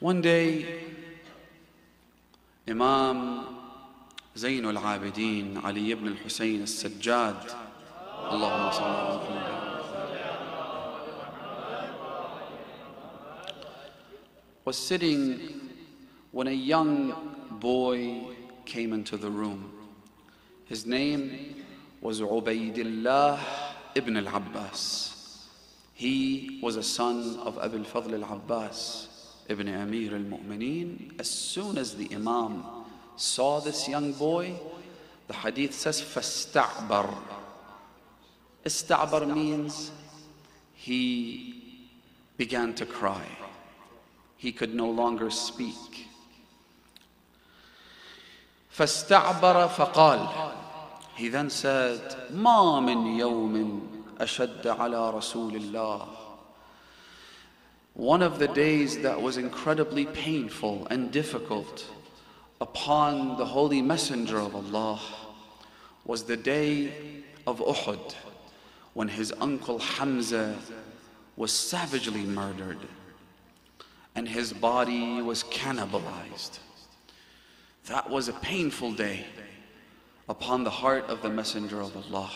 One day, Imam Zayn al-Abidin Ali ibn al-Hussein al-Sajjad Allahumma salli was sitting when a young boy came into the room. His name was Ubaidillah ibn al-Abbas. He was a son of Abu al-Fadl al-Abbas ibn Amir al-Mu'mineen. As soon as the Imam saw this young boy, the hadith says, فَاسْتَعْبَرْ Ista'bar means he began to cry. He could no longer speak. فاستعبر فقال He then said ما من يوم أشد على رسول الله One of the days that was incredibly painful and difficult upon the Holy Messenger of Allah was the day of Uhud when his uncle Hamza was savagely murdered and his body was cannibalized. That was a painful day upon the heart of the Messenger of Allah.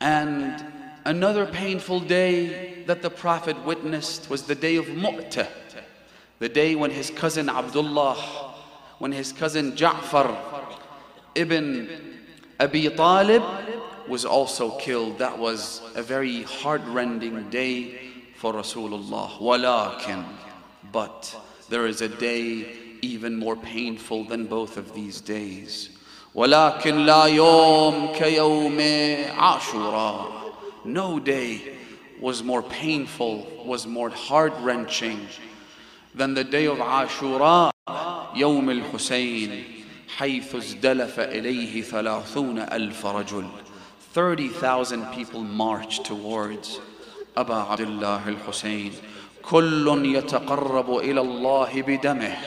And another painful day that the Prophet witnessed was the day of Mu'tah, the day when his cousin Abdullah, when his cousin Ja'far ibn Abi Talib was also killed. That was a very heart-rending day for Rasulullah. Walakin, but there is a day even more painful than both of these days. ولكن لا يوم كيوم عاشوراء No day was more painful, was more heart-wrenching than the day of Ashura, يوم الحسين حيث ازدلف إليه ثلاثون ألف رجل 30,000 people marched towards أبا عبد الله الحسين كل يتقرب إلى الله بدمه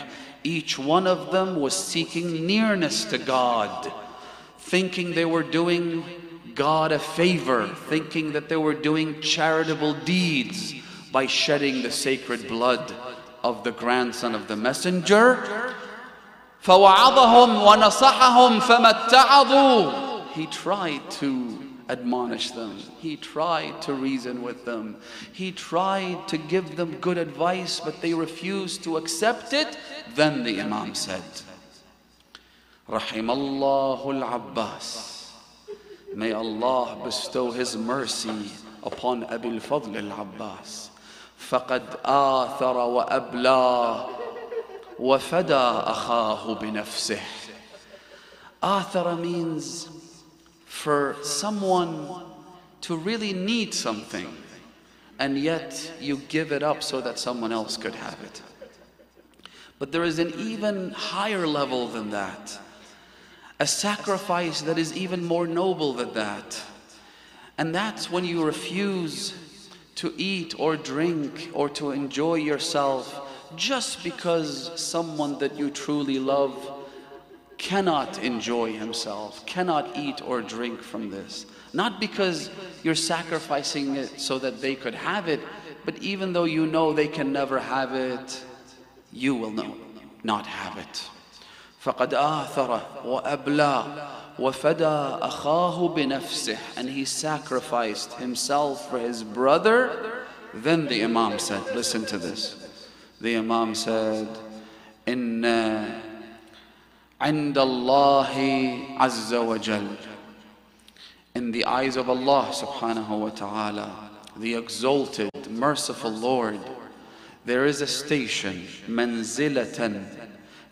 each one of them was seeking nearness to God, thinking they were doing God a favor, thinking that they were doing charitable deeds by shedding the sacred blood of the grandson of the messenger. فوعظهم ونصحهم فما اتعظوا He tried to admonish them. He tried to reason with them. He tried to give them good advice, but they refused to accept it. Then the Imam said, Rahimallahu al-Abbas. May Allah bestow His mercy upon Abil Fadl al-Abbas. فقد آثر وأبلى وفدى أخاه بنفسه. آثر means for someone to really need something and yet you give it up so that someone else could have it. But there is an even higher level than that, a sacrifice that is even more noble than that. And that's when you refuse to eat or drink or to enjoy yourself just because someone that you truly love cannot enjoy himself, cannot eat or drink from this. Not because you're sacrificing it so that they could have it, but even though you know they can never have it, you will not have it. فقد آثر وأبلى وفدى أخاه بنفسه and he sacrificed himself for his brother then the Imam said listen to this the Imam said إن عند الله عز وجل in the eyes of Allah subhanahu wa ta'ala the exalted merciful Lord there is a station manzilatan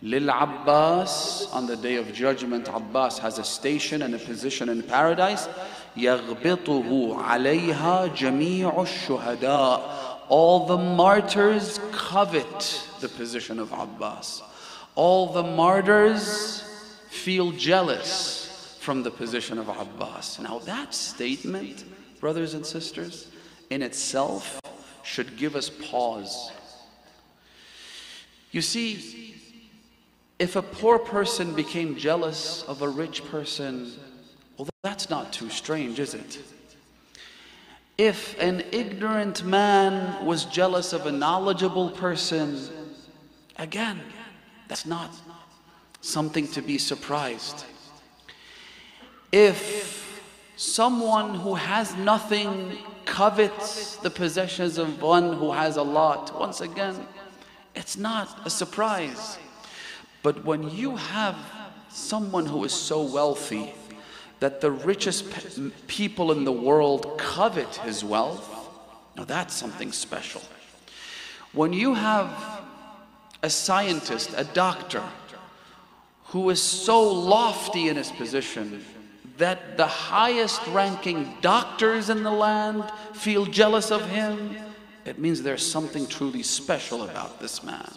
lil Abbas on the day of judgment Abbas has a station and a position in paradise يغبطه عليها جميع الشهداء all the martyrs covet the position of Abbas all the martyrs feel jealous from the position of Abbas. Now, that statement, brothers and sisters, in itself should give us pause. You see, if a poor person became jealous of a rich person, well, that's not too strange, is it? If an ignorant man was jealous of a knowledgeable person, Again, that's not something to be surprised. If someone who has nothing covets the possessions of one who has a lot, once again, it's not a surprise. But when you have someone who is so wealthy that the richest pe- people in the world covet his wealth, now that's something special. When you have a scientist, a doctor, who is so lofty in his position that the highest ranking doctors in the land feel jealous of him, it means there's something truly special about this man.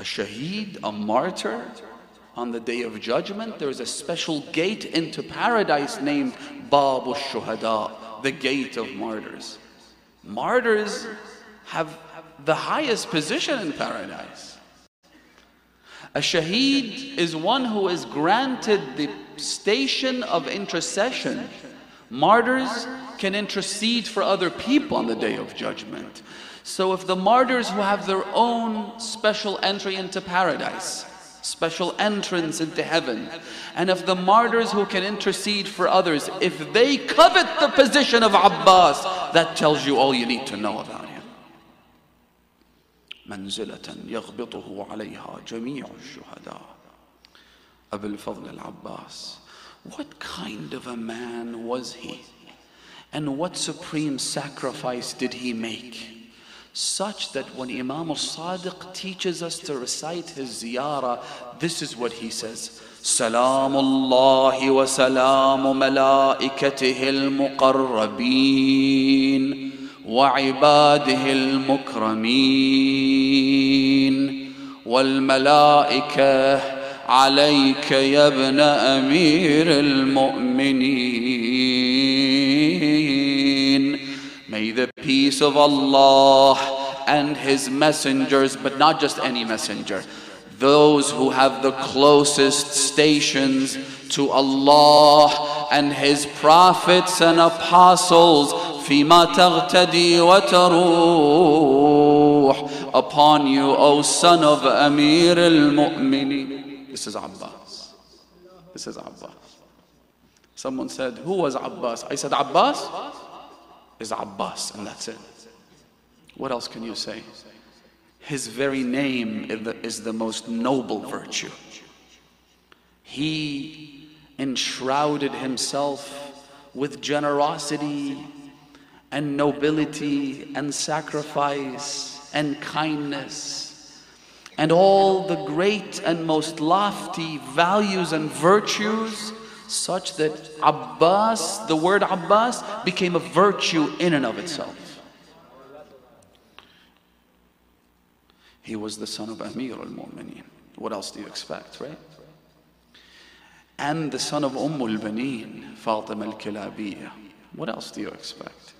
A shaheed, a martyr, on the day of judgment, there is a special gate into paradise named Babu Shuhada, the gate of martyrs. Martyrs have the highest position in paradise. A shaheed is one who is granted the station of intercession. Martyrs can intercede for other people on the day of judgment. So if the martyrs who have their own special entry into paradise, special entrance into heaven, and if the martyrs who can intercede for others, if they covet the position of Abbas, that tells you all you need to know about him. منزلة يغبطه عليها جميع الشهداء أبو الفضل العباس What kind of a man was he? And what supreme sacrifice did he make? Such that when Imam al-Sadiq teaches us to recite his ziyarah, this is what he says. سلام الله وسلام ملائكته المقربين وعباده المكرمين والملائكه عليك يا ابن امير المؤمنين peace of Allah and His messengers, but not just any messenger, those who have the closest stations to Allah and His prophets and apostles, فيما تغتدي وتروح upon you, O son of Amir al-Mu'minin. This is Abbas. This is Abbas. Someone said, who was Abbas? I said, Abbas Is Abbas, and that's it. What else can you say? His very name is the, most noble virtue. He enshrouded himself with generosity and nobility and sacrifice and kindness and all the great and most lofty values and virtues such that Abbas, the word Abbas, became a virtue in and of itself. He was the son of Amir al Mu'mineen. What else do you expect, right? And the son of Umm al Baneen, Fatima al Kilabiyah. What else do you expect?